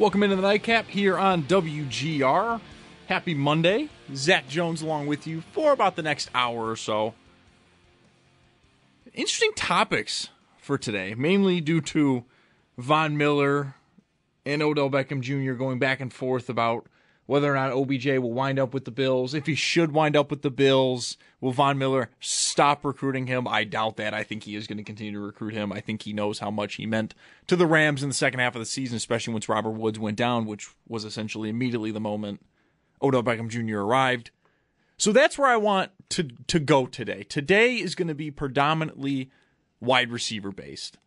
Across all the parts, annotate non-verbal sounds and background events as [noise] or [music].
Welcome into the nightcap here on WGR. Happy Monday. Zach Jones along with you for about the next hour or so. Interesting topics for today, mainly due to Von Miller and Odell Beckham Jr. going back and forth about whether or not OBJ will wind up with the Bills. If he should wind up with the Bills, will Von Miller stop recruiting him? I doubt that. I think he is going to continue to recruit him. I think he knows how much he meant to the Rams in the second half of the season, especially once Robert Woods went down, which was essentially immediately the moment Odell Beckham Jr. arrived. So that's where I want to to go today. Today is going to be predominantly wide receiver based.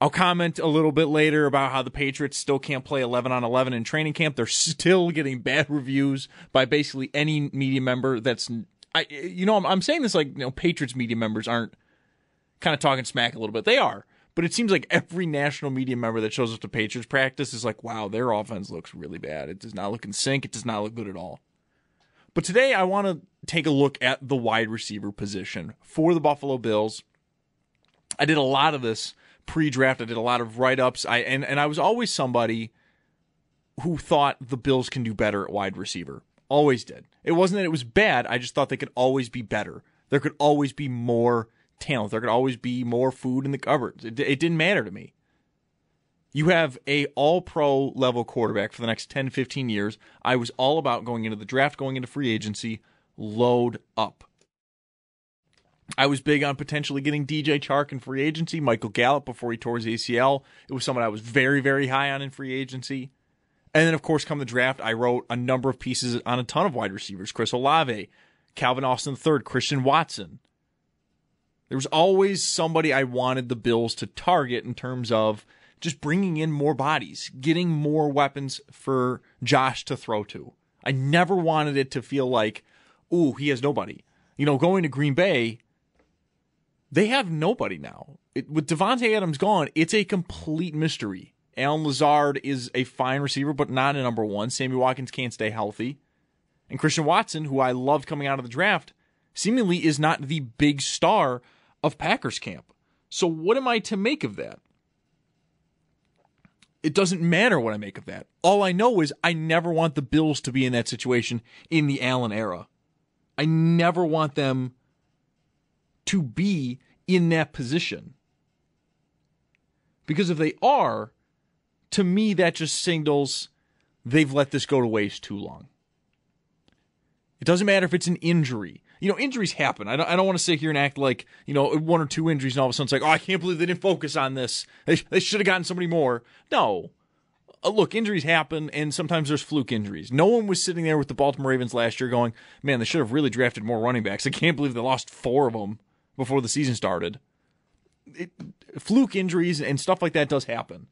I'll comment a little bit later about how the Patriots still can't play 11 on 11 in training camp. They're still getting bad reviews by basically any media member that's I you know I'm, I'm saying this like you know Patriots media members aren't kind of talking smack a little bit. They are. But it seems like every national media member that shows up to Patriots practice is like, wow, their offense looks really bad. It does not look in sync. It does not look good at all. But today I want to take a look at the wide receiver position for the Buffalo Bills. I did a lot of this pre-draft. I did a lot of write-ups. I and, and I was always somebody who thought the Bills can do better at wide receiver. Always did. It wasn't that it was bad. I just thought they could always be better. There could always be more talent. There could always be more food in the cupboards. It, it didn't matter to me. You have a all pro level quarterback for the next 10, 15 years. I was all about going into the draft, going into free agency, load up. I was big on potentially getting DJ Chark in free agency, Michael Gallup before he tore his ACL. It was someone I was very, very high on in free agency. And then, of course, come the draft, I wrote a number of pieces on a ton of wide receivers Chris Olave, Calvin Austin III, Christian Watson. There was always somebody I wanted the Bills to target in terms of just bringing in more bodies, getting more weapons for Josh to throw to. I never wanted it to feel like, ooh, he has nobody. You know, going to Green Bay, they have nobody now. It, with Davante Adams gone, it's a complete mystery. Allen Lazard is a fine receiver, but not a number one. Sammy Watkins can't stay healthy. And Christian Watson, who I loved coming out of the draft, seemingly is not the big star of Packers camp. So, what am I to make of that? It doesn't matter what I make of that. All I know is I never want the Bills to be in that situation in the Allen era. I never want them to be in that position. Because if they are, to me, that just signals they've let this go to waste too long. It doesn't matter if it's an injury. You know, injuries happen. I don't, I don't want to sit here and act like, you know, one or two injuries and all of a sudden it's like, oh, I can't believe they didn't focus on this. They, they should have gotten somebody more. No. Uh, look, injuries happen, and sometimes there's fluke injuries. No one was sitting there with the Baltimore Ravens last year going, man, they should have really drafted more running backs. I can't believe they lost four of them before the season started. It, fluke injuries and stuff like that does happen.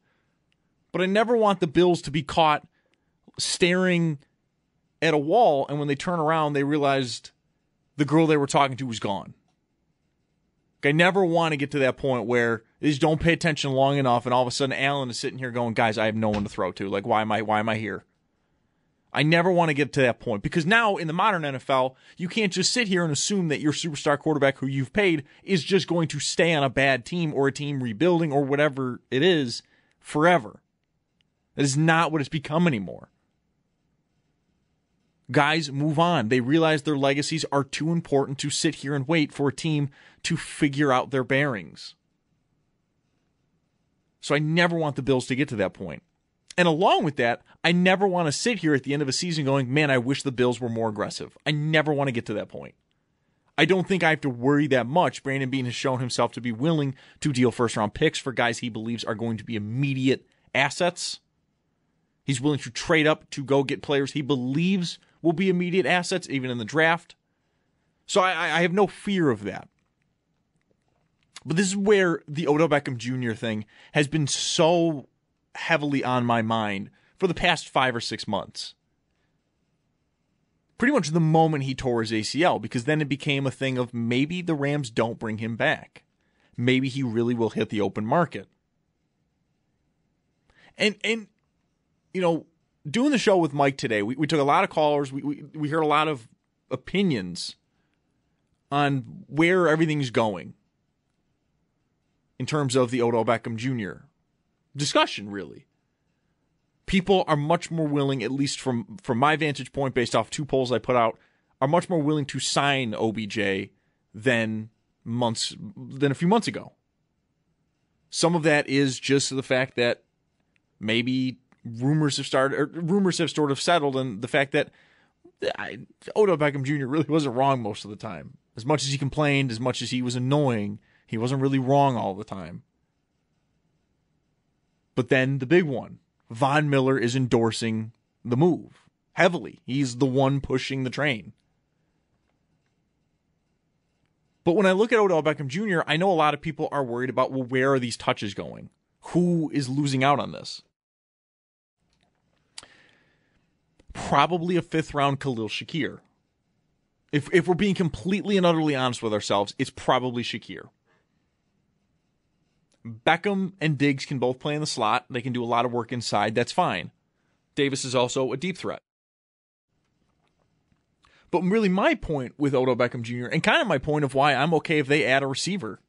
But I never want the Bills to be caught staring at a wall, and when they turn around, they realized the girl they were talking to was gone. I never want to get to that point where they just don't pay attention long enough, and all of a sudden Allen is sitting here going, "Guys, I have no one to throw to. Like, why am I? Why am I here?" I never want to get to that point because now in the modern NFL, you can't just sit here and assume that your superstar quarterback who you've paid is just going to stay on a bad team or a team rebuilding or whatever it is forever. That is not what it's become anymore. Guys move on. They realize their legacies are too important to sit here and wait for a team to figure out their bearings. So I never want the Bills to get to that point. And along with that, I never want to sit here at the end of a season going, man, I wish the Bills were more aggressive. I never want to get to that point. I don't think I have to worry that much. Brandon Beane has shown himself to be willing to deal first round picks for guys he believes are going to be immediate assets. He's willing to trade up to go get players he believes will be immediate assets, even in the draft. So I, I have no fear of that. But this is where the Odell Beckham Jr. thing has been so heavily on my mind for the past five or six months. Pretty much the moment he tore his ACL, because then it became a thing of maybe the Rams don't bring him back. Maybe he really will hit the open market. And and you know, doing the show with Mike today, we, we took a lot of callers. We, we we heard a lot of opinions on where everything's going in terms of the Odell Beckham Jr. discussion, really. People are much more willing, at least from, from my vantage point, based off two polls I put out, are much more willing to sign OBJ than months than a few months ago. Some of that is just the fact that maybe rumors have started, or rumors have sort of settled, and the fact that I, Odell Beckham Jr. really wasn't wrong most of the time. As much as he complained, as much as he was annoying, he wasn't really wrong all the time. But then the big one Von Miller is endorsing the move heavily. He's the one pushing the train. But when I look at Odell Beckham Jr., I know a lot of people are worried about well, where are these touches going? Who is losing out on this? Probably a fifth round Khalil Shakir. If if we're being completely and utterly honest with ourselves, it's probably Shakir. Beckham and Diggs can both play in the slot. They can do a lot of work inside. That's fine. Davis is also a deep threat. But really, my point with Odell Beckham Jr., and kind of my point of why I'm okay if they add a receiver,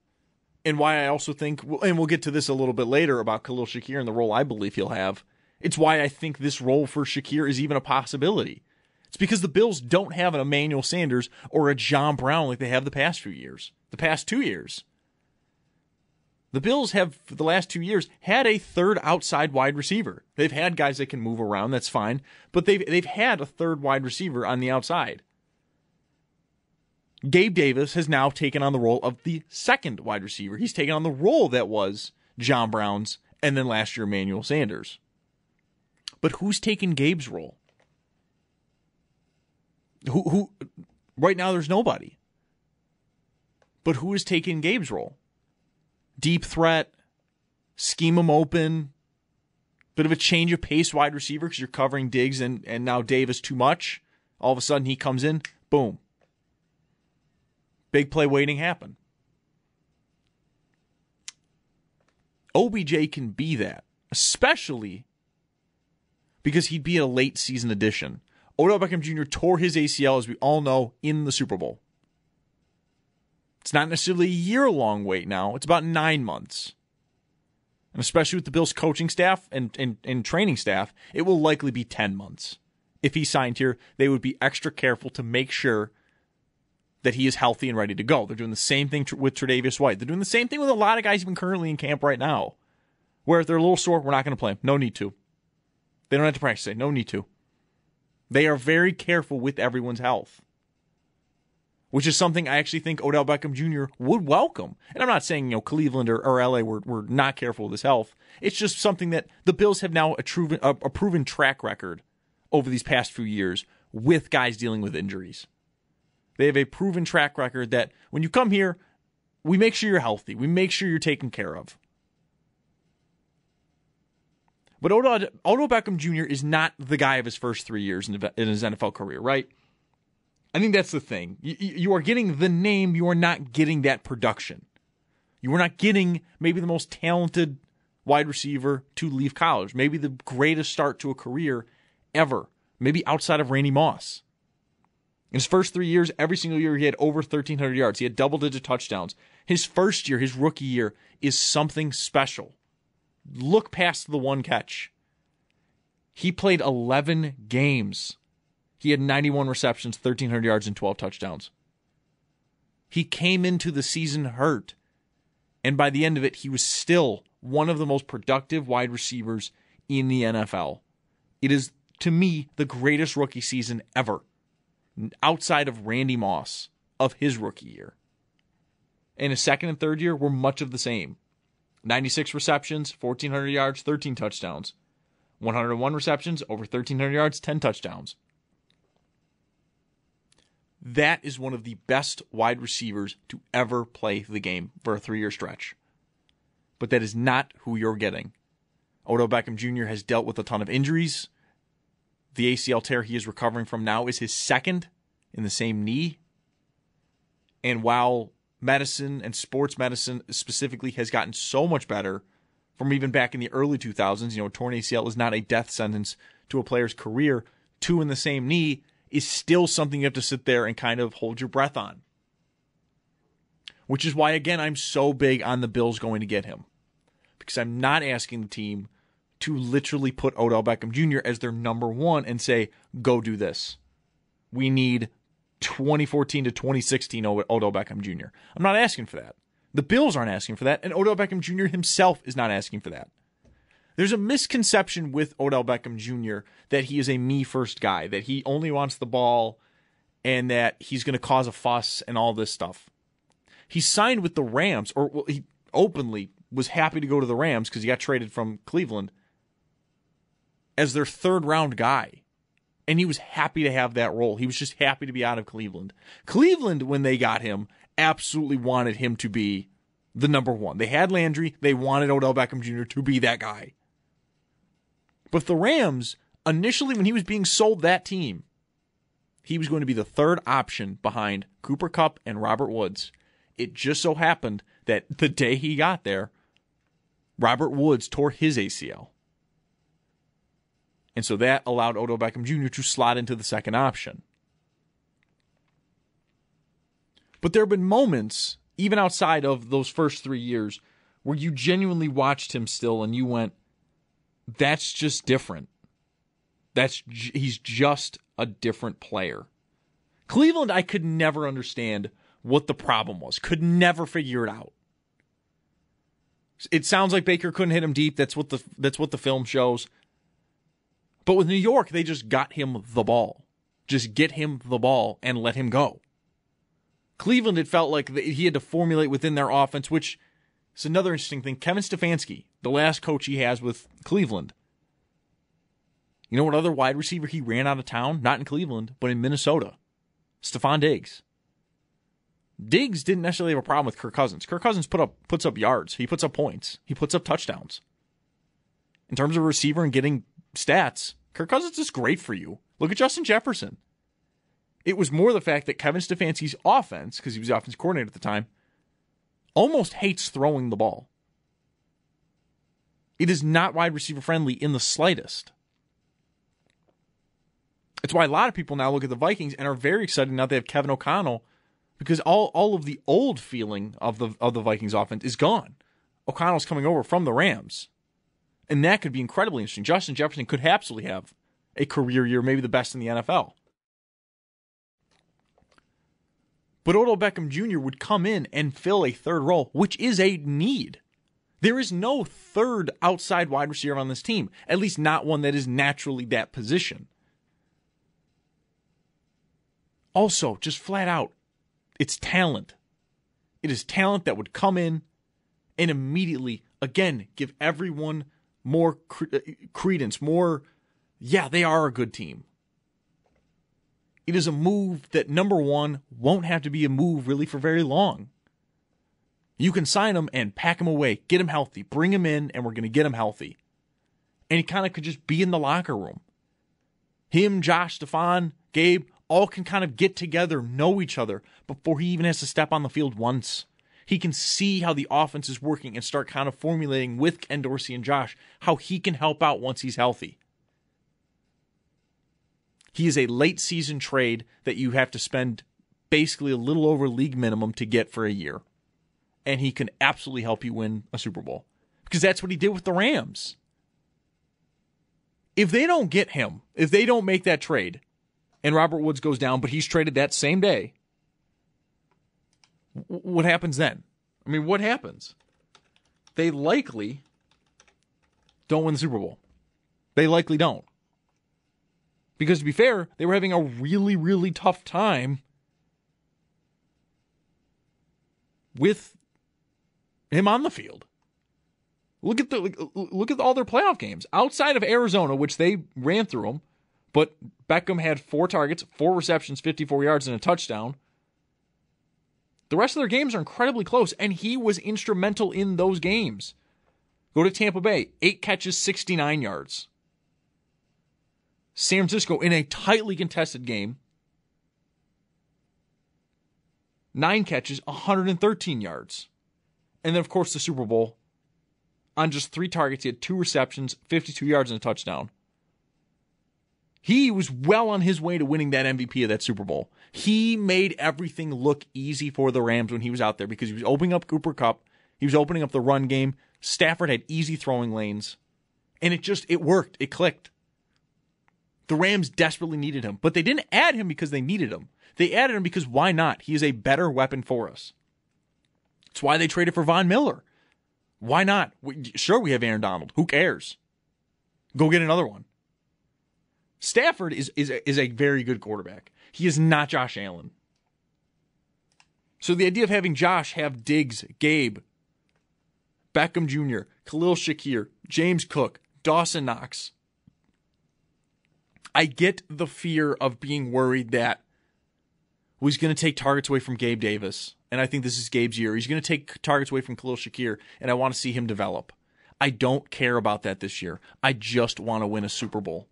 and why I also think, and we'll get to this a little bit later about Khalil Shakir and the role I believe he'll have. It's why I think this role for Shakir is even a possibility. It's because the Bills don't have an Emmanuel Sanders or a John Brown like they have the past few years, the past two years. The Bills have, for the last two years, had a third outside wide receiver. They've had guys that can move around, that's fine, but they've they've had a third wide receiver on the outside. Gabe Davis has now taken on the role of the second wide receiver. He's taken on the role that was John Brown's and then last year Emmanuel Sanders. But who's taken Gabe's role? Who who right now there's nobody. But who is taking Gabe's role? Deep threat, scheme them open, bit of a change of pace wide receiver because you're covering Diggs and, and now Davis too much. All of a sudden he comes in, boom. Big play waiting happen. OBJ can be that, especially because he'd be a late season addition. Odell Beckham Jr. tore his ACL, as we all know, in the Super Bowl. It's not necessarily a year long wait now, it's about nine months. And especially with the Bills coaching staff and, and, and training staff, it will likely be 10 months. If he signed here, they would be extra careful to make sure that he is healthy and ready to go. They're doing the same thing with Tre'Davious White. They're doing the same thing with a lot of guys even currently in camp right now, where if they're a little sore, we're not going to play them. No need to. They don't have to practice. No need to. They are very careful with everyone's health which is something I actually think Odell Beckham Jr. would welcome. And I'm not saying, you know, Cleveland or, or LA were, were not careful with his health. It's just something that the Bills have now a, proven, a, a proven track record over these past few years with guys dealing with injuries. They have a proven track record that when you come here, we make sure you're healthy. We make sure you're taken care of. But Odell, Odell Beckham Jr. is not the guy of his first three years in his NFL career, right? I think that's the thing. You, you are getting the name, you are not getting that production. You are not getting maybe the most talented wide receiver to leave college, maybe the greatest start to a career ever, maybe outside of Randy Moss. In his first three years, every single year he had over 1,300 yards. He had double digit touchdowns. His first year, his rookie year, is something special. Look past the one catch. He played 11 games he had 91 receptions, 1,300 yards, and 12 touchdowns. He came into the season hurt. And by the end of it, he was still one of the most productive wide receivers in the NFL. It is, to me, the greatest rookie season ever, outside of Randy Moss of his rookie year. And his second and third year were much of the same 96 receptions, 1,400 yards, 13 touchdowns. 101 receptions, over 1,300 yards, 10 touchdowns. That is one of the best wide receivers to ever play the game for a three year stretch. But that is not who you're getting. Odell Beckham Jr. has dealt with a ton of injuries. The ACL tear he is recovering from now is his second in the same knee. And while medicine and sports medicine specifically has gotten so much better from even back in the early 2000s, you know, torn ACL is not a death sentence to a player's career. Two in the same knee is still something you have to sit there and kind of hold your breath on. Which is why, again, I'm so big on the Bills going to get him. Because I'm not asking the team to literally put Odell Beckham Jr. as their number one and say, go do this. We need 2014 to 2016 Odell Beckham Jr. I'm not asking for that. The Bills aren't asking for that, and Odell Beckham Jr. himself is not asking for that. There's a misconception with Odell Beckham Jr. that he is a me first guy, that he only wants the ball and that he's going to cause a fuss and all this stuff. He signed with the Rams, or he openly was happy to go to the Rams because he got traded from Cleveland as their third round guy. And he was happy to have that role. He was just happy to be out of Cleveland. Cleveland, when they got him, absolutely wanted him to be the number one. They had Landry. They wanted Odell Beckham Jr. to be that guy. But the Rams, initially, when he was being sold that team, he was going to be the third option behind Cooper Kupp and Robert Woods. It just so happened that the day he got there, Robert Woods tore his ACL. And so that allowed Odell Beckham Jr. to slot into the second option. But there have been moments, even outside of those first three years, where you genuinely watched him still and you went, that's just different. That's he's just a different player. Cleveland, I could never understand what the problem was. Could never figure it out. It sounds like Baker couldn't hit him deep. That's what the that's what the film shows. But with New York, they just got him the ball. Just get him the ball and let him go. Cleveland, it felt like he had to formulate within their offense, which is another interesting thing. Kevin Stefanski, the last coach he has with Cleveland. You know what other wide receiver he ran out of town? Not in Cleveland, but in Minnesota. Stefon Diggs. Diggs didn't necessarily have a problem with Kirk Cousins. Kirk Cousins put up puts up yards. He puts up points. He puts up touchdowns. In terms of receiver and getting stats, Kirk Cousins is great for you. Look at Justin Jefferson. It was more the fact that Kevin Stefanski's offense, because he was the offense coordinator at the time, almost hates throwing the ball. It is not wide receiver friendly in the slightest. It's why a lot of people now look at the Vikings and are very excited now they have Kevin O'Connell because all, all of the old feeling of the of the Vikings offense is gone. O'Connell's coming over from the Rams. And that could be incredibly interesting. Justin Jefferson could absolutely have a career year, maybe the best in the NFL. But Odell Beckham Jr. would come in and fill a third role, which is a need. There is no third outside wide receiver on this team, at least not one that is naturally that position. Also, just flat out, it's talent. It is talent that would come in and immediately, again, give everyone more cre- uh, credence, more, yeah, they are a good team. It is a move that, number one, won't have to be a move really for very long. You can sign him and pack him away, get him healthy, bring him in, and we're going to get him healthy. And he kind of could just be in the locker room. Him, Josh, Stefon, Gabe, all can kind of get together, know each other before he even has to step on the field once. He can see how the offense is working and start kind of formulating with Ken Dorsey and Josh how he can help out once he's healthy. He is a late season trade that you have to spend basically a little over league minimum to get for a year. And he can absolutely help you win a Super Bowl because that's what he did with the Rams. If they don't get him, if they don't make that trade and Robert Woods goes down, but he's traded that same day, what happens then? I mean, what happens? They likely don't win the Super Bowl. They likely don't. Because to be fair, they were having a really, really tough time with him on the field. Look at the look at all their playoff games outside of Arizona, which they ran through them. But Beckham had four targets, four receptions, 54 yards, and a touchdown. The rest of their games are incredibly close, and he was instrumental in those games. Go to Tampa Bay, eight catches, 69 yards. San Francisco in a tightly contested game, nine catches, 113 yards. And then, of course, the Super Bowl. On just three targets, he had two receptions, 52 yards, and a touchdown. He was well on his way to winning that MVP of that Super Bowl. He made everything look easy for the Rams when he was out there because he was opening up Cooper Kupp, He was opening up the run game. Stafford had easy throwing lanes. And it just, it worked. It clicked. The Rams desperately needed him, but they didn't add him because they needed him. They added him because why not? He is a better weapon for us. It's why they traded for Von Miller. Why not? Sure, we have Aaron Donald. Who cares? Go get another one. Stafford is is a, is a very good quarterback. He is not Josh Allen. So the idea of having Josh have Diggs, Gabe, Beckham Jr., Khalil Shakir, James Cook, Dawson Knox. I get the fear of being worried that he's going to take targets away from Gabe Davis. And I think this is Gabe's year. He's going to take targets away from Khalil Shakir, and I want to see him develop. I don't care about that this year. I just want to win a Super Bowl.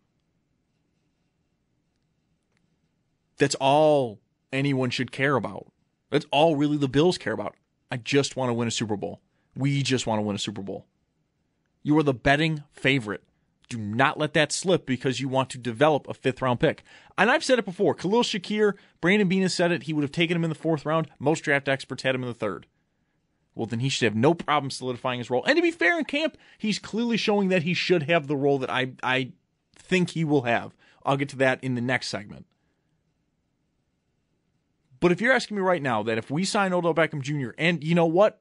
That's all anyone should care about. That's all really the Bills care about. I just want to win a Super Bowl. We just want to win a Super Bowl. You are the betting favorite. Do not let that slip because you want to develop a fifth round pick. And I've said it before. Khalil Shakir, Brandon Beane has said it. He would have taken him in the fourth round. Most draft experts had him in the third. Well, then he should have no problem solidifying his role. And to be fair in camp, he's clearly showing that he should have the role that I, I think he will have. I'll get to that in the next segment. But if you're asking me right now that if we sign Odell Beckham Jr. and you know what,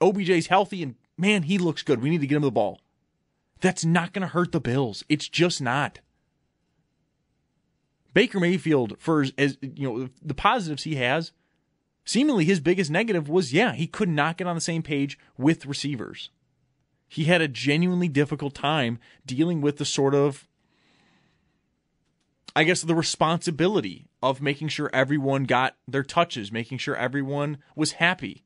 OBJ's healthy and man, he looks good. We need to get him the ball. That's not going to hurt the Bills. It's just not. Baker Mayfield, for as you know, the positives he has, seemingly his biggest negative was yeah, he could not get on the same page with receivers. He had a genuinely difficult time dealing with the sort of I guess the responsibility of making sure everyone got their touches, making sure everyone was happy.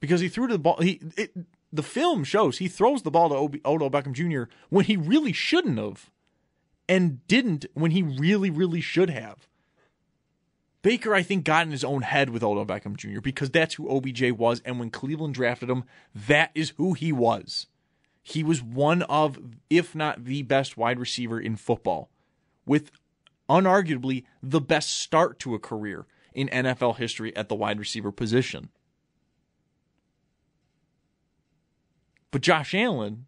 Because he threw to the ball, he it, the film shows he throws the ball to Odell Beckham Jr. when he really shouldn't have, and didn't when he really, really should have. Baker, I think, got in his own head with Odell Beckham Jr. because that's who OBJ was, and when Cleveland drafted him, that is who he was. He was one of, if not the best wide receiver in football with unarguably the best start to a career in NFL history at the wide receiver position. But Josh Allen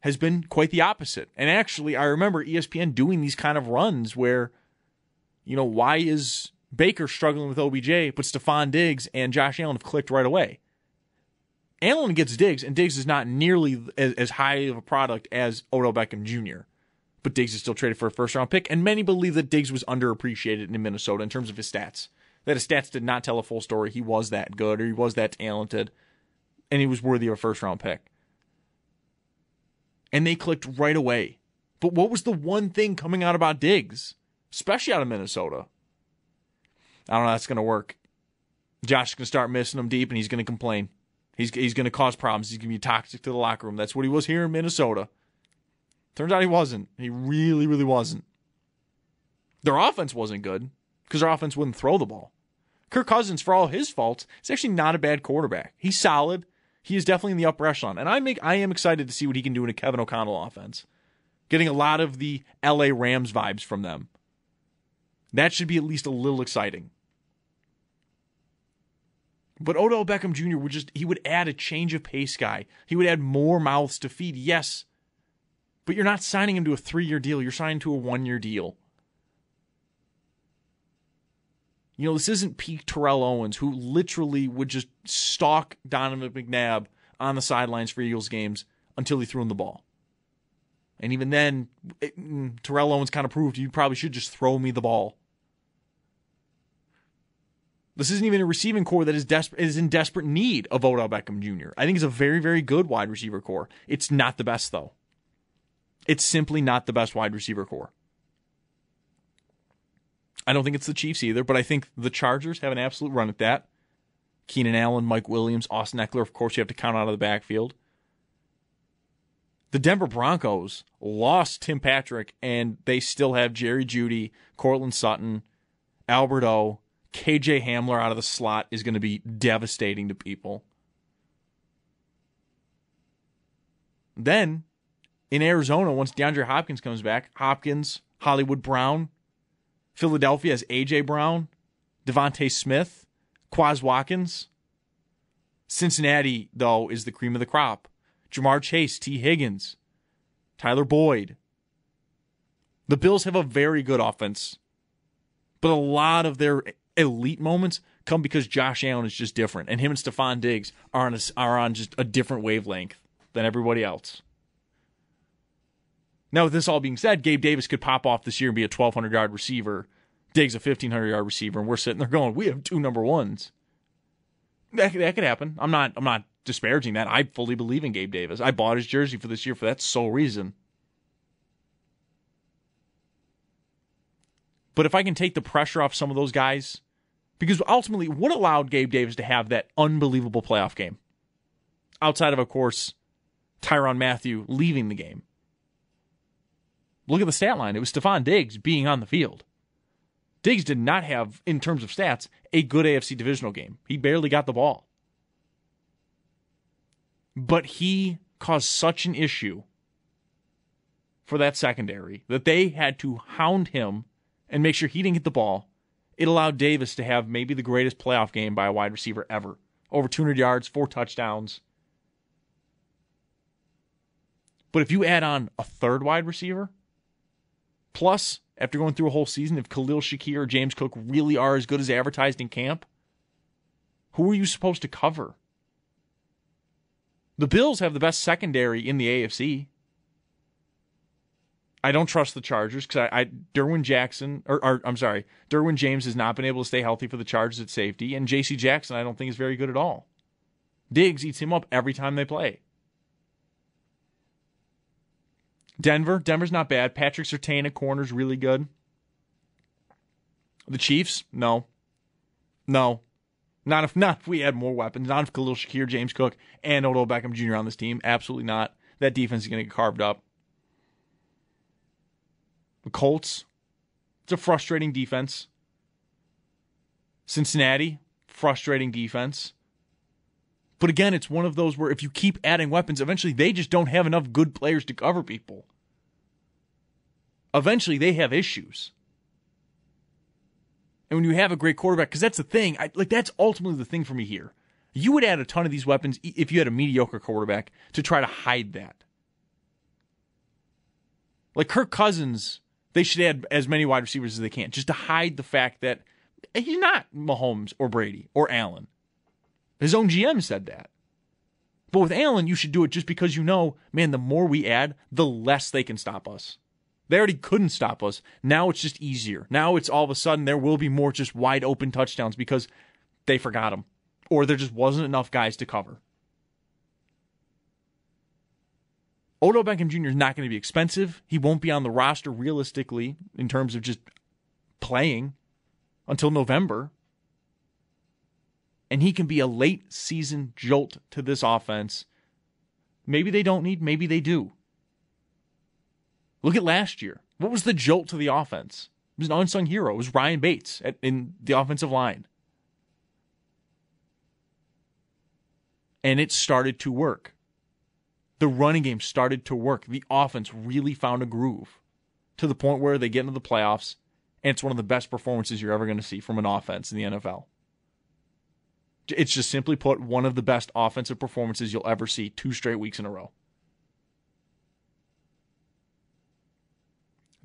has been quite the opposite. And actually, I remember ESPN doing these kind of runs where, you know, why is Baker struggling with OBJ, but Stefon Diggs and Josh Allen have clicked right away? Allen gets Diggs, and Diggs is not nearly as, as high of a product as Odell Beckham Jr but Diggs is still traded for a first round pick. And many believe that Diggs was underappreciated in Minnesota in terms of his stats. That his stats did not tell a full story. He was that good or he was that talented, and he was worthy of a first round pick. And they clicked right away. But what was the one thing coming out about Diggs, especially out of Minnesota? I don't know. That's going to work. Josh is going to start missing him deep, and he's going to complain. He's he's going to cause problems. He's going to be toxic to the locker room. That's what he was here in Minnesota. Turns out he wasn't. He really, really wasn't. Their offense wasn't good because their offense wouldn't throw the ball. Kirk Cousins, for all his faults, is actually not a bad quarterback. He's solid. He is definitely in the upper echelon, and I make I am excited to see what he can do in a Kevin O'Connell offense. Getting a lot of the LA Rams vibes from them. That should be at least a little exciting. But Odell Beckham Jr. would just he would add a change of pace guy. He would add more mouths to feed. Yes, but you're not signing him to a three year deal, you're signing to a one year deal. You know, this isn't peak Terrell Owens, who literally would just stalk Donovan McNabb on the sidelines for Eagles games until he threw him the ball. And even then, it, mm, Terrell Owens kind of proved you probably should just throw me the ball. This isn't even a receiving corps that is desperate is in desperate need of Odell Beckham Jr. I think it's a very, very good wide receiver corps. It's not the best though. It's simply not the best wide receiver corps. I don't think it's the Chiefs either, but I think the Chargers have an absolute run at that. Keenan Allen, Mike Williams, Austin Ekeler, of course, you have to count out of the backfield. The Denver Broncos lost Tim Patrick, and they still have Jerry Jeudy, Courtland Sutton, Albert O, KJ Hamler out of the slot is going to be devastating to people. Then in Arizona, once DeAndre Hopkins comes back, Hopkins, Hollywood Brown, Philadelphia has AJ Brown, DeVonta Smith, Quez Watkins. Cincinnati, though, is the cream of the crop. Ja'Marr Chase, Tee Higgins, Tyler Boyd. The Bills have a very good offense, but a lot of their elite moments come because Josh Allen is just different, and him and Stefon Diggs are on a, are on just a different wavelength than everybody else. Now, with this all being said, Gabe Davis could pop off this year and be a 1,200 yard receiver. Diggs a 1,500 yard receiver, and we're sitting there going, "We have two number ones." That that could happen. I'm not I'm not disparaging that. I fully believe in Gabe Davis. I bought his jersey for this year for that sole reason. But if I can take the pressure off some of those guys, because ultimately, what allowed Gabe Davis to have that unbelievable playoff game? Outside of, of course, Tyrann Mathieu leaving the game. Look at the stat line. It was Stefon Diggs being on the field. Diggs did not have, in terms of stats, a good AFC divisional game. He barely got the ball. But he caused such an issue for that secondary that they had to hound him and make sure he didn't get the ball. It allowed Davis to have maybe the greatest playoff game by a wide receiver ever. Over 200 yards, four touchdowns. But if you add on a third wide receiver, plus after going through a whole season, if Khalil Shakir or James Cook really are as good as advertised in camp, who are you supposed to cover? The Bills have the best secondary in the AFC. I don't trust the Chargers because I, I Derwin Jackson or, or, I'm sorry, Derwin James has not been able to stay healthy for the Chargers at safety, and J.C. Jackson I don't think is very good at all. Diggs eats him up every time they play. Denver, Denver's not bad. Patrick Surtain at corner's really good. The Chiefs, no, no, not if not if we had more weapons. Not if Khalil Shakir, James Cook, and Odell Beckham Jr. on this team. Absolutely not. That defense is going to get carved up. The Colts, it's a frustrating defense. Cincinnati, frustrating defense. But again, it's one of those where if you keep adding weapons, eventually they just don't have enough good players to cover people. Eventually they have issues. And when you have a great quarterback, because that's the thing, I, like that's ultimately the thing for me here. You would add a ton of these weapons if you had a mediocre quarterback to try to hide that. Like Kirk Cousins, they should add as many wide receivers as they can, just to hide the fact that he's not Mahomes or Brady or Allen. His own GM said that. But with Allen, you should do it just because you know, man, the more we add, the less they can stop us. They already couldn't stop us. Now it's just easier. Now it's all of a sudden there will be more just wide open touchdowns because they forgot them or there just wasn't enough guys to cover. Odell Beckham Jr. is not going to be expensive. He won't be on the roster realistically in terms of just playing until November and he can be a late season jolt to this offense. Maybe they don't need, maybe they do. Look at last year. What was the jolt to the offense? It was an unsung hero. It was Ryan Bates at, in the offensive line. And it started to work. The running game started to work. The offense really found a groove to the point where they get into the playoffs, and it's one of the best performances you're ever going to see from an offense in the NFL. It's just simply put one of the best offensive performances you'll ever see two straight weeks in a row.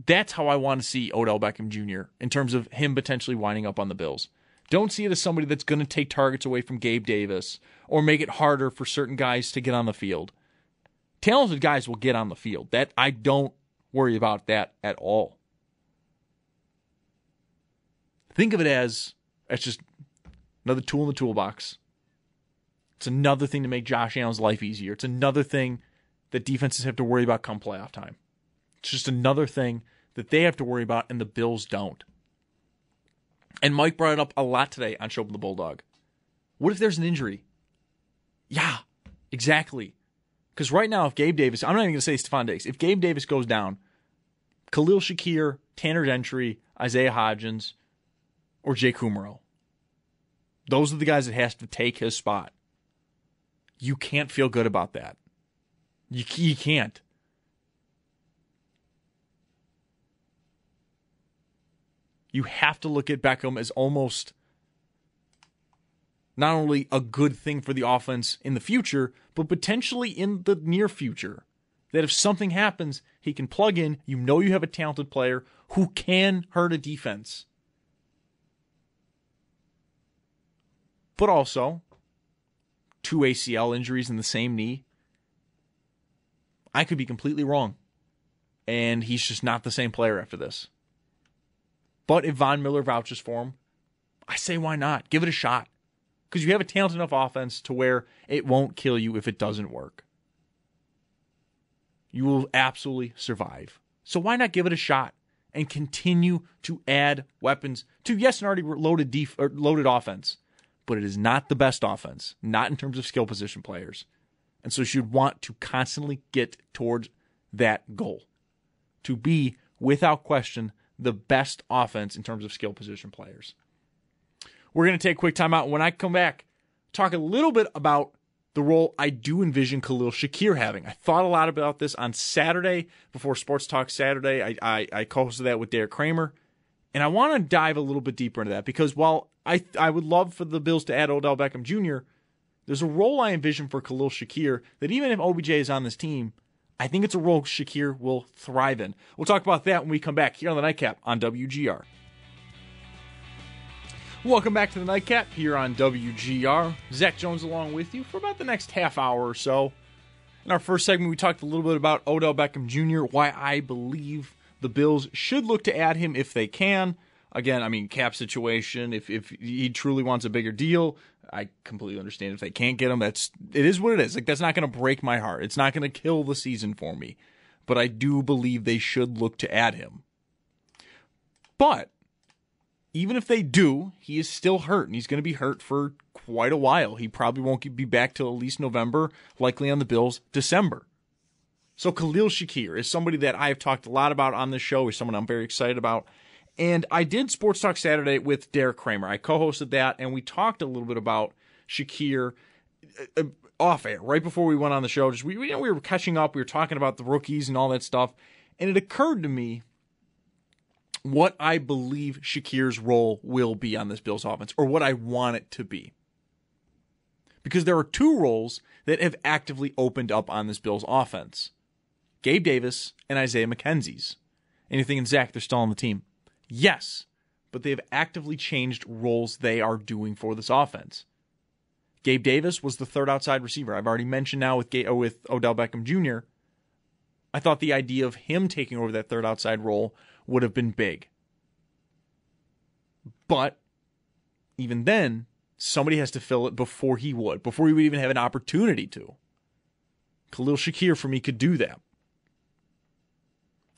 That's how I want to see Odell Beckham Jr. in terms of him potentially winding up on the Bills. Don't see it as somebody that's going to take targets away from Gabe Davis or make it harder for certain guys to get on the field. Talented guys will get on the field. That I don't worry about that at all. Think of it as it's just another tool in the toolbox. It's another thing to make Josh Allen's life easier. It's another thing that defenses have to worry about come playoff time. It's just another thing that they have to worry about, and the Bills don't. And Mike brought it up a lot today on Show the Bulldog. What if there's an injury? Yeah, exactly. Because right now, if Gabe Davis, I'm not even going to say Stefon Diggs, if Gabe Davis goes down, Khalil Shakir, Tanner Gentry, Isaiah Hodgins, or Jay Kumerow, those are the guys that has to take his spot. You can't feel good about that. You, you can't. You have to look at Beckham as almost not only a good thing for the offense in the future, but potentially in the near future. That if something happens, he can plug in. You know you have a talented player who can hurt a defense. But also, two ACL injuries in the same knee. I could be completely wrong. And he's just not the same player after this. But if Von Miller vouches for him, I say why not? Give it a shot because you have a talented enough offense to where it won't kill you if it doesn't work. You will absolutely survive. So why not give it a shot and continue to add weapons to yes, an already loaded def- loaded offense, but it is not the best offense, not in terms of skill position players, and so should want to constantly get towards that goal to be without question the best offense in terms of skill position players. We're going to take a quick time out. When I come back, talk a little bit about the role I do envision Khalil Shakir having. I thought a lot about this on Saturday before Sports Talk Saturday. I, I, I co-hosted that with Derek Kramer, and I want to dive a little bit deeper into that because while I I would love for the Bills to add Odell Beckham Jr., there's a role I envision for Khalil Shakir that even if OBJ is on this team, I think it's a role Shakir will thrive in. We'll talk about that when we come back here on the Nightcap on WGR. Welcome back to the Nightcap here on WGR. Zach Jones along with you for about the next half hour or so. In our first segment, we talked a little bit about Odell Beckham Jr., why I believe the Bills should look to add him if they can. Again, I mean, cap situation, if, if he truly wants a bigger deal, I completely understand if they can't get him. That's it is what it is. Like that's not going to break my heart. It's not going to kill the season for me. But I do believe they should look to add him. But even if they do, he is still hurt, and he's going to be hurt for quite a while. He probably won't be back till at least November, likely on the Bills, December. So Khalil Shakir is somebody that I've talked a lot about on this show. He's someone I'm very excited about. And I did Sports Talk Saturday with Derek Kramer. I co-hosted that, and we talked a little bit about Shakir uh, uh, off air right before we went on the show. Just we, we, we were catching up. We were talking about the rookies and all that stuff, and it occurred to me what I believe Shakir's role will be on this Bills offense, or what I want it to be. Because there are two roles that have actively opened up on this Bills offense Gabe Davis and Isaiah McKenzie's. Anything in Zach, they're still on the team. Yes, but they have actively changed roles they are doing for this offense. Gabe Davis was the third outside receiver. I've already mentioned now with with Odell Beckham Jr. I thought the idea of him taking over that third outside role would have been big. But even then, somebody has to fill it before he would, before he would even have an opportunity to. Khalil Shakir for me could do that.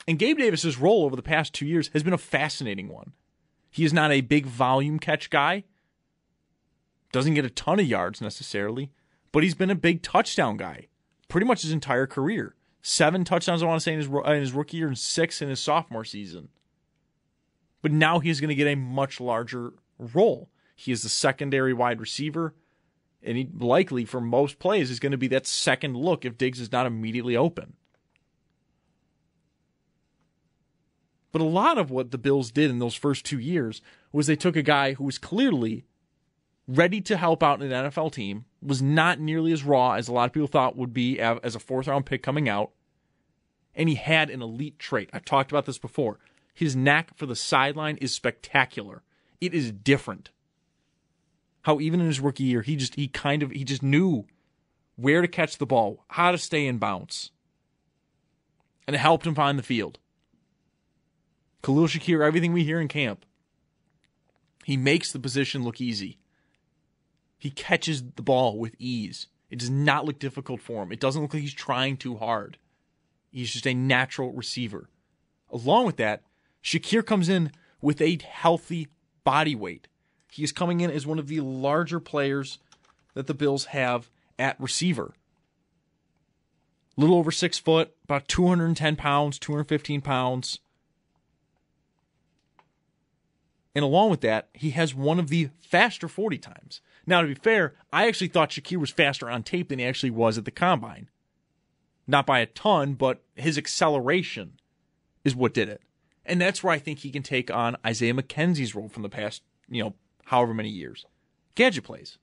And Gabe Davis's role over the past two years has been a fascinating one. He is not a big volume catch guy, doesn't get a ton of yards necessarily, but he's been a big touchdown guy pretty much his entire career seven touchdowns, I want to say, in his, in his rookie year and six in his sophomore season. But now he's going to get a much larger role. He is the secondary wide receiver, and he likely, for most plays, is going to be that second look if Diggs is not immediately open. But a lot of what the Bills did in those first two years was they took a guy who was clearly ready to help out in an NFL team, was not nearly as raw as a lot of people thought would be as a fourth round pick coming out. And he had an elite trait. I've talked about this before. His knack for the sideline is spectacular. It is different. How even in his rookie year, he just he kind of he just knew where to catch the ball, how to stay in bounce. And it helped him find the field. Khalil Shakir, everything we hear in camp, he makes the position look easy. He catches the ball with ease. It does not look difficult for him. It doesn't look like he's trying too hard. He's just a natural receiver. Along with that, Shakir comes in with a healthy body weight. He is coming in as one of the larger players that the Bills have at receiver. Little over six foot, about 210 pounds, 215 pounds. And along with that, he has one of the faster 40 times. Now, to be fair, I actually thought Shakir was faster on tape than he actually was at the combine. Not by a ton, but his acceleration is what did it. And that's where I think he can take on Isaiah McKenzie's role from the past, you know, however many years. Gadget plays.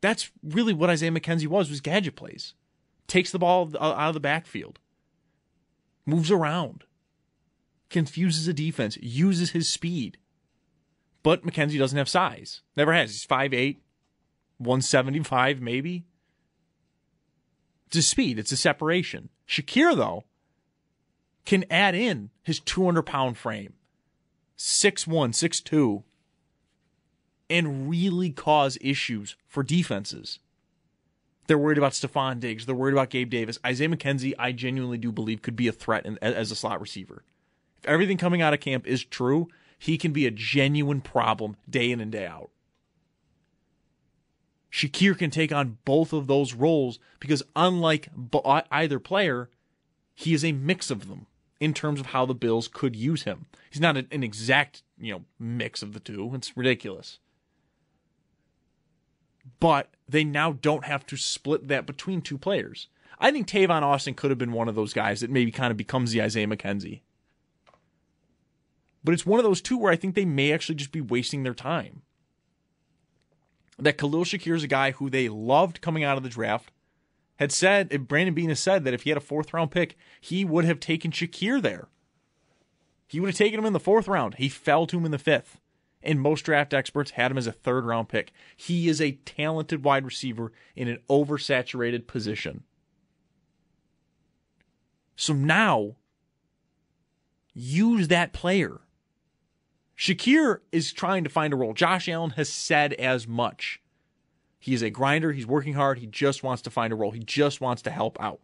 That's really what Isaiah McKenzie was, was gadget plays. Takes the ball out of the backfield. Moves around. Confuses a defense. Uses his speed. But McKenzie doesn't have size. Never has. He's 5'8", 175 maybe. It's a speed. It's a separation. Shakir, though, can add in his 200 pound frame, 6'1, 6'2, and really cause issues for defenses. They're worried about Stefon Diggs. They're worried about Gabe Davis. Isaiah McKenzie, I genuinely do believe, could be a threat in, as a slot receiver. Everything coming out of camp is true, he can be a genuine problem day in and day out. Shakir can take on both of those roles because, unlike either player, he is a mix of them in terms of how the Bills could use him. He's not an exact, you know, mix of the two. It's ridiculous. But they now don't have to split that between two players. I think Tavon Austin could have been one of those guys that maybe kind of becomes the Isaiah McKenzie. But it's one of those two where I think they may actually just be wasting their time. That Khalil Shakir is a guy who they loved coming out of the draft had said, Brandon Beane has said that if he had a fourth round pick, he would have taken Shakir there. He would have taken him in the fourth round. He fell to him in the fifth. And most draft experts had him as a third round pick. He is a talented wide receiver in an oversaturated position. So now, use that player. Shakir is trying to find a role. Josh Allen has said as much. He is a grinder. He's working hard. He just wants to find a role. He just wants to help out.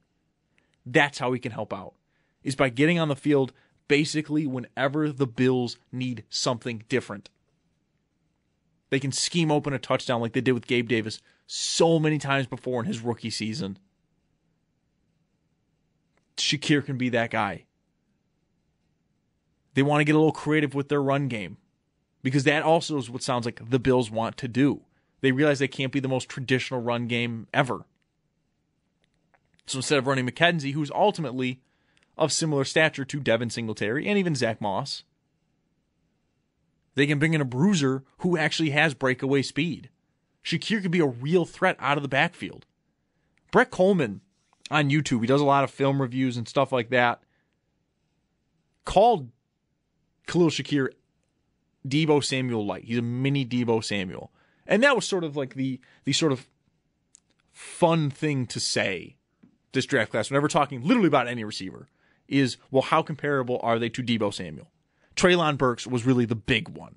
That's how he can help out, is by getting on the field basically whenever the Bills need something different. They can scheme open a touchdown like they did with Gabe Davis so many times before in his rookie season. Shakir can be that guy. They want to get a little creative with their run game because that also is what sounds like the Bills want to do. They realize they can't be the most traditional run game ever. So instead of running McKenzie, who's ultimately of similar stature to Devin Singletary and even Zach Moss, they can bring in a bruiser who actually has breakaway speed. Shakir could be a real threat out of the backfield. Brett Coleman on YouTube, he does a lot of film reviews and stuff like that, called Khalil Shakir Deebo Samuel light. He's a mini Deebo Samuel. And that was sort of like the the sort of fun thing to say this draft class whenever talking literally about any receiver is well how comparable are they to Deebo Samuel? Treylon Burks was really the big one.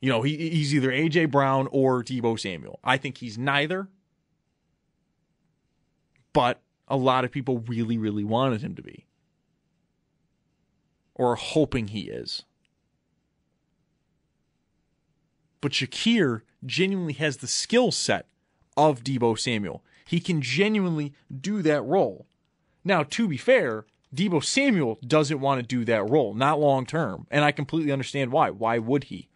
You know, he, he's either AJ Brown or Deebo Samuel. I think he's neither. But a lot of people really, really wanted him to be. Or hoping he is. But Shakir genuinely has the skill set of Deebo Samuel. He can genuinely do that role. Now, to be fair, Deebo Samuel doesn't want to do that role, not long term. And I completely understand why. Why would he?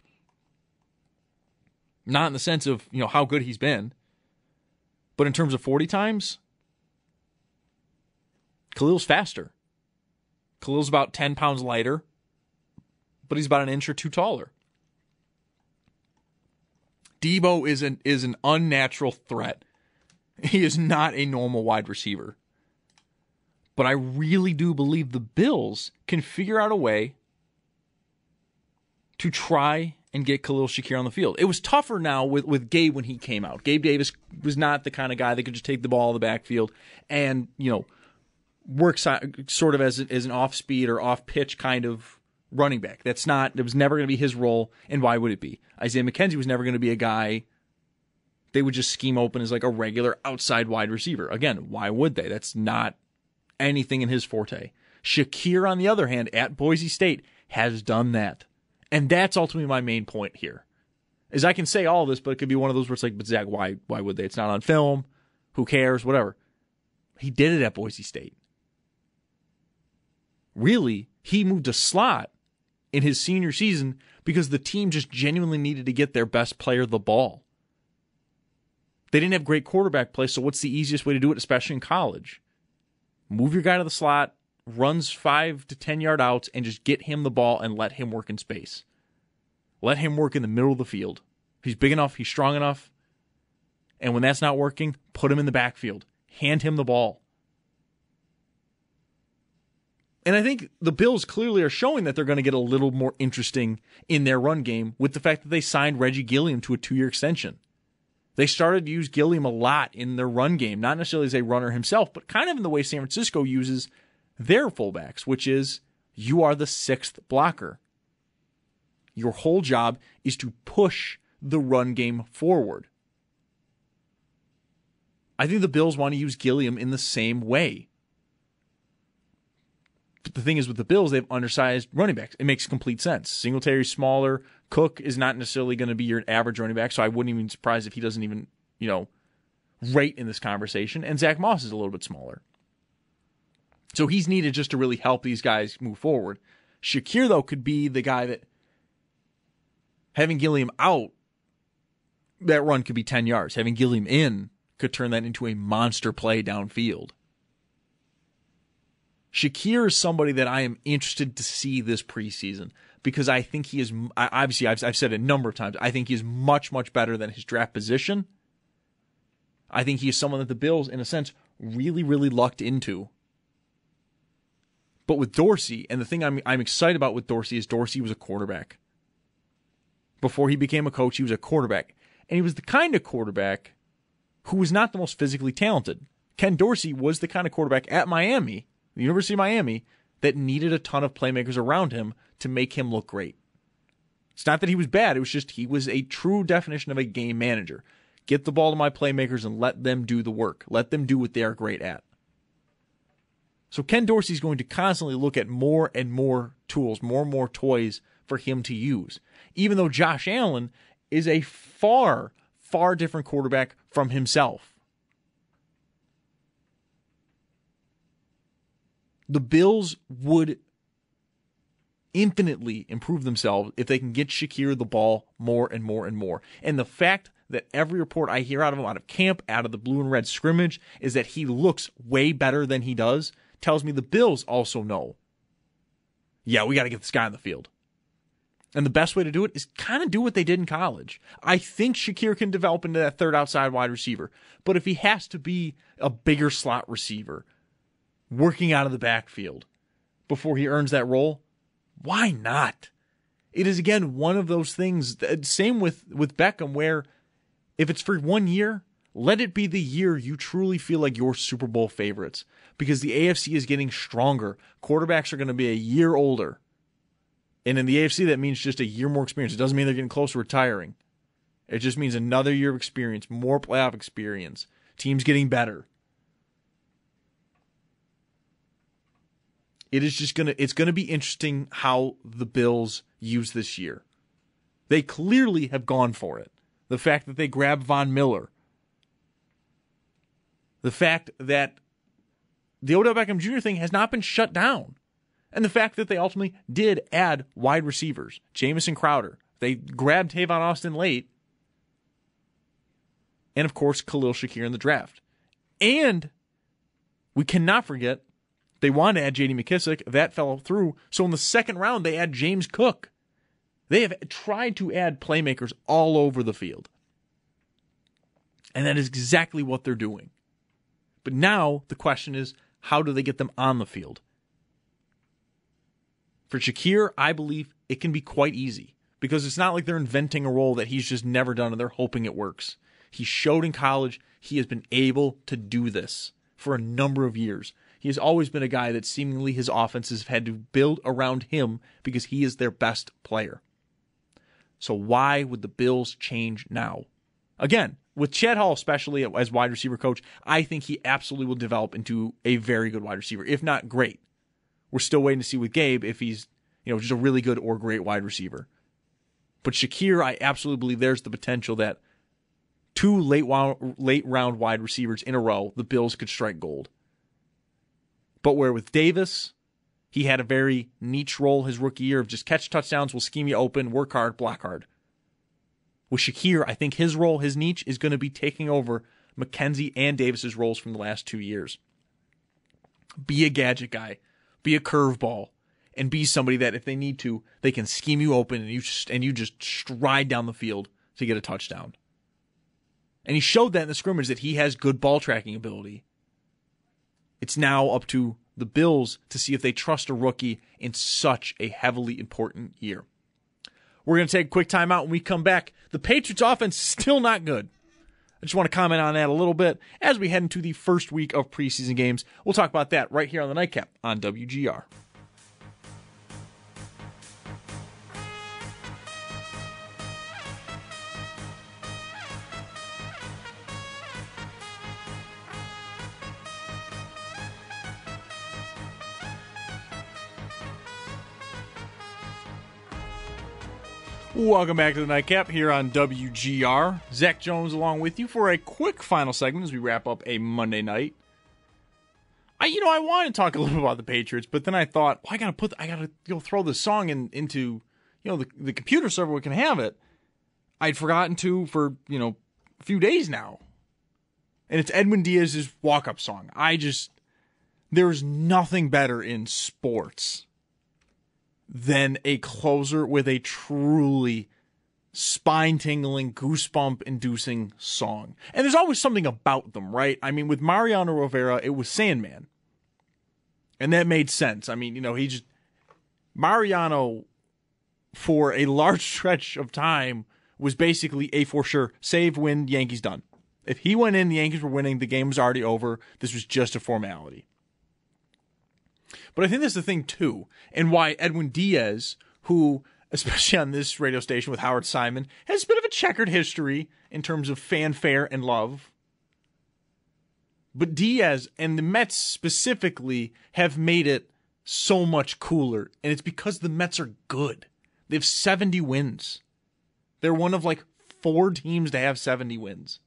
Not in the sense of, you know, how good he's been, but in terms of 40 times, Khalil's faster. Khalil's about 10 pounds lighter, but he's about an inch or two taller. Deebo is an is an unnatural threat. He is not a normal wide receiver. But I really do believe the Bills can figure out a way to try and get Khalil Shakir on the field. It was tougher now with, with Gabe when he came out. Gabe Davis was not the kind of guy that could just take the ball in the backfield and, you know, work uh, sort of as, as an off speed or off pitch kind of running back. That's not, it was never going to be his role. And why would it be? Isaiah McKenzie was never going to be a guy they would just scheme open as like a regular outside wide receiver. Again, why would they? That's not anything in his forte. Shakir, on the other hand, at Boise State, has done that. And that's ultimately my main point here. Is I can say all this, but it could be one of those where it's like, but Zach, why why would they? It's not on film. Who cares? Whatever. He did it at Boise State. Really, he moved a slot in his senior season because the team just genuinely needed to get their best player the ball. They didn't have great quarterback play, so what's the easiest way to do it, especially in college? Move your guy to the slot, runs five to 10 yard outs, and just get him the ball and let him work in space. Let him work in the middle of the field. He's big enough, he's strong enough. And when that's not working, put him in the backfield. Hand him the ball. And I think the Bills clearly are showing that they're going to get a little more interesting in their run game with the fact that they signed Reggie Gilliam to a two year extension. They started to use Gilliam a lot in their run game, not necessarily as a runner himself, but kind of in the way San Francisco uses their fullbacks, which is you are the sixth blocker. Your whole job is to push the run game forward. I think the Bills want to use Gilliam in the same way. The thing is with the Bills, they have undersized running backs. It makes complete sense. Singletary's smaller. Cook is not necessarily going to be your average running back, so I wouldn't even be surprised if he doesn't even, you know, rate in this conversation. And Zach Moss is a little bit smaller. So he's needed just to really help these guys move forward. Shakir, though, could be the guy that having Gilliam out, that run could be 10 yards. Having Gilliam in could turn that into a monster play downfield. Shakir is somebody that I am interested to see this preseason because I think he is obviously I've, I've said it a number of times. I think he is much much better than his draft position. I think he is someone that the Bills, in a sense, really really lucked into. But with Dorsey, and the thing I'm I'm excited about with Dorsey is Dorsey was a quarterback. Before he became a coach, he was a quarterback, and he was the kind of quarterback who was not the most physically talented. Ken Dorsey was the kind of quarterback at Miami the University of Miami, that needed a ton of playmakers around him to make him look great. It's not that he was bad, it was just he was a true definition of a game manager. Get the ball to my playmakers and let them do the work. Let them do what they are great at. So Ken Dorsey is going to constantly look at more and more tools, more and more toys for him to use. Even though Josh Allen is a far, far different quarterback from himself. The Bills would infinitely improve themselves if they can get Shakir the ball more and more and more. And the fact that every report I hear out of him, out of camp, out of the blue and red scrimmage, is that he looks way better than he does, tells me the Bills also know. Yeah, we got to get this guy on the field. And the best way to do it is kind of do what they did in college. I think Shakir can develop into that third outside wide receiver. But if he has to be a bigger slot receiver, working out of the backfield before he earns that role, why not? It is again one of those things. That, same with with Beckham, where if it's for one year, let it be the year you truly feel like you're Super Bowl favorites because the AFC is getting stronger. Quarterbacks are going to be a year older. And in the AFC, that means just a year more experience. It doesn't mean they're getting close to retiring. It just means another year of experience, more playoff experience, teams getting better. It is just gonna it's gonna be interesting how the Bills use this year. They clearly have gone for it. The fact that they grabbed Von Miller. The fact that the Odell Beckham Jr. thing has not been shut down. And the fact that they ultimately did add wide receivers, Jamison Crowder. They grabbed Tavon Austin late. And of course, Khalil Shakir in the draft. And we cannot forget they wanted to add J.D. McKissic. That fell through. So in the second round, they add James Cook. They have tried to add playmakers all over the field. And that is exactly what they're doing. But now the question is how do they get them on the field? For Shakir, I believe it can be quite easy because it's not like they're inventing a role that he's just never done and they're hoping it works. He showed in college he has been able to do this for a number of years. He has always been a guy that seemingly his offenses have had to build around him because he is their best player. So why would the Bills change now? Again, with Chad Hall, especially as wide receiver coach, I think he absolutely will develop into a very good wide receiver, if not great. We're still waiting to see with Gabe if he's, you know, just a really good or great wide receiver. But Shakir, I absolutely believe there's the potential that two late late round wide receivers in a row, the Bills could strike gold. But where with Davis, he had a very niche role his rookie year of just catch touchdowns, will scheme you open, work hard, block hard. With Shakir, I think his role, his niche, is going to be taking over McKenzie and Davis's roles from the last two years. Be a gadget guy, be a curveball, and be somebody that if they need to, they can scheme you open and you just, and you just stride down the field to get a touchdown. And he showed that in the scrimmage that he has good ball tracking ability. It's now up to the Bills to see if they trust a rookie in such a heavily important year. We're going to take a quick timeout when we come back. The Patriots offense still not good. I just want to comment on that a little bit as we head into the first week of preseason games. We'll talk about that right here on the Nightcap on WGR. Welcome back to the Nightcap here on WGR. Zach Jones along with you for a quick final segment as we wrap up a Monday night. I, you know, I wanted to talk a little bit about the Patriots, but then I thought, well, I gotta put, I gotta go throw this song in, into, you know, the the computer server we can have it. I'd forgotten to for you know a few days now, and it's Edwin Diaz's walk up song. I just there's nothing better in sports than a closer with a truly spine tingling, goosebump inducing song. And there's always something about them, right? I mean, with Mariano Rivera, it was Sandman. And that made sense. I mean, you know, he just. Mariano, for a large [laughs] stretch of time, was basically a for sure save, win, Yankees done. If he went in, the Yankees were winning, the game was already over. This was just a formality. But I think that's the thing too, and why Edwin Diaz, who especially on this radio station with Howard Simon, has a bit of a checkered history in terms of fanfare and love. But Diaz and the Mets specifically have made it so much cooler, and it's because the Mets are good. They have 70 wins. They're one of like four teams to have 70 wins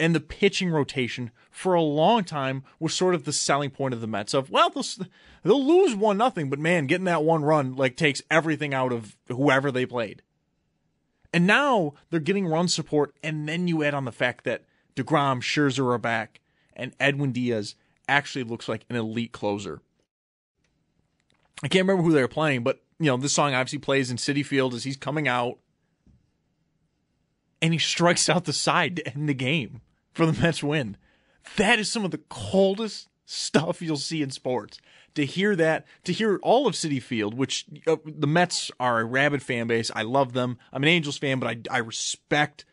and the pitching rotation for a long time was sort of the selling point of the Mets of well they'll, they'll lose one nothing but man getting that one run like takes everything out of whoever they played. And now they're getting run support and then you add on the fact that DeGrom Scherzer are back and Edwin Diaz actually looks like an elite closer. I can't remember who they were playing but you know this song obviously plays in Citi Field as he's coming out and he strikes out the side to end the game for the [laughs] Mets win. That is some of the coldest stuff you'll see in sports. To hear that, to hear all of Citi Field, which uh, the Mets are a rabid fan base. I love them. I'm an Angels fan, but I, I respect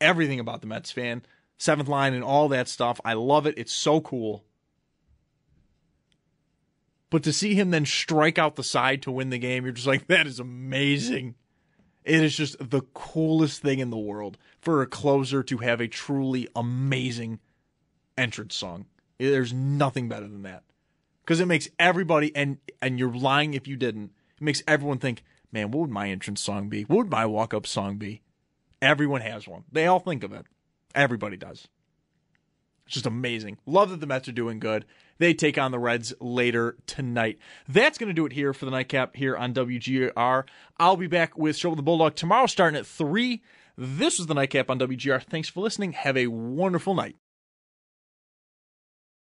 everything about the Mets fan. Seventh line and all that stuff. I love it. It's so cool. But to see him then strike out the side to win the game, you're just like, that is amazing. It is just the coolest thing in the world for a closer to have a truly amazing entrance song. There's nothing better than that. Because it makes everybody and and you're lying if you didn't. It makes everyone think, man, what would my entrance song be? What would my walk up song be? Everyone has one. They all think of it. Everybody does. It's just amazing. Love that the Mets are doing good. They take on the Reds later tonight. That's going to do it here for the nightcap here on WGR. I'll be back with Schopp the Bulldog tomorrow starting at 3. This is the nightcap on WGR. Thanks for listening. Have a wonderful night.